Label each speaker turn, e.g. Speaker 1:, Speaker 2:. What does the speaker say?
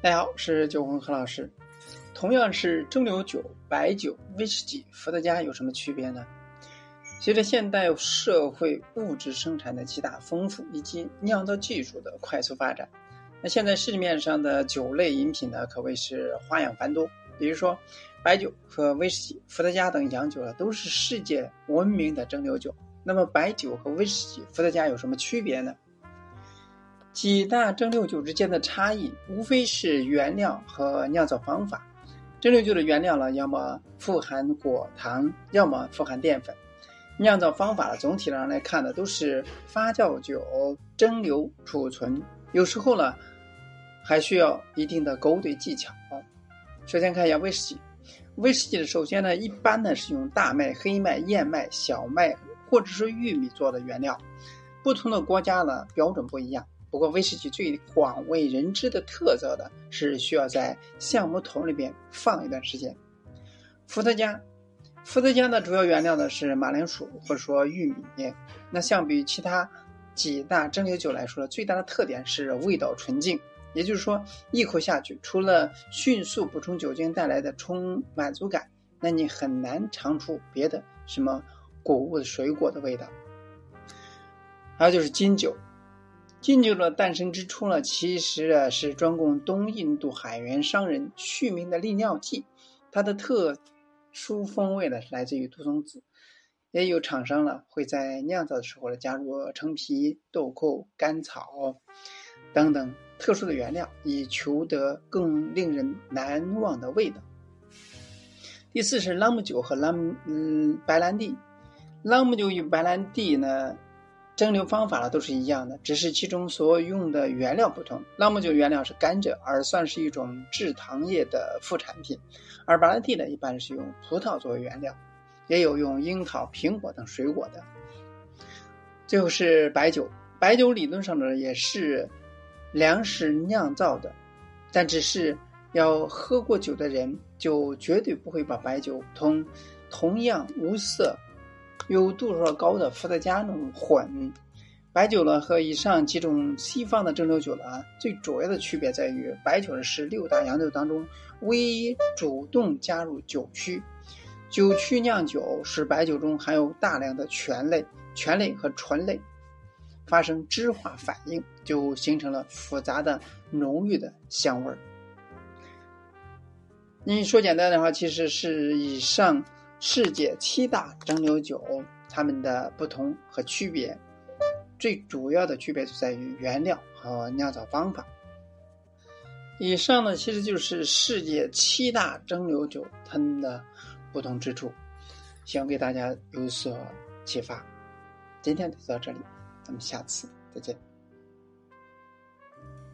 Speaker 1: 大家好，我是九红何老师。同样是蒸馏酒，白酒、威士忌、伏特加有什么区别呢？随着现代社会物质生产的极大丰富以及酿造技术的快速发展，那现在市面上的酒类饮品呢，可谓是花样繁多。比如说，白酒和威士忌、伏特加等洋酒呢，都是世界闻名的蒸馏酒。那么，白酒和威士忌、伏特加有什么区别呢？几大蒸馏酒之间的差异，无非是原料和酿造方法。蒸馏酒的原料呢，要么富含果糖，要么富含淀粉。酿造方法呢总体上来看呢，都是发酵酒、蒸馏、储存，有时候呢，还需要一定的勾兑技巧。首先看一下威士忌，威士忌的首先呢，一般呢是用大麦、黑麦、燕麦、小麦或者是玉米做的原料，不同的国家呢标准不一样。不过威士忌最广为人知的特色的是需要在橡木桶里边放一段时间。伏特加，伏特加的主要原料呢是马铃薯或者说玉米。那相比其他几大蒸馏酒来说，最大的特点是味道纯净，也就是说一口下去，除了迅速补充酒精带来的充满足感，那你很难尝出别的什么谷物、水果的味道。还有就是金酒。金酒的诞生之初呢，其实啊是专供东印度海员商人续命的利尿剂。它的特殊风味呢，来自于杜松子。也有厂商呢会在酿造的时候呢加入橙皮、豆蔻、甘草等等特殊的原料，以求得更令人难忘的味道。第四是朗姆酒和朗嗯白兰地。朗姆酒与白兰地呢。蒸馏方法呢都是一样的，只是其中所用的原料不同。朗姆酒原料是甘蔗，而算是一种制糖业的副产品；而白兰地呢，一般是用葡萄作为原料，也有用樱桃、苹果等水果的。最后是白酒，白酒理论上呢也是粮食酿造的，但只是要喝过酒的人就绝对不会把白酒同同样无色。有度数高的伏特加那种混白酒呢，和以上几种西方的蒸馏酒呢，最主要的区别在于，白酒呢是六大洋酒当中唯一主动加入酒曲，酒曲酿酒使白酒中含有大量的醛类、醛类和醇类发生酯化反应，就形成了复杂的浓郁的香味儿。你说简单的话，其实是以上。世界七大蒸馏酒，它们的不同和区别，最主要的区别就在于原料和酿造方法。以上呢，其实就是世界七大蒸馏酒它们的不同之处，希望给大家有所启发。今天就到这里，咱们下次再见。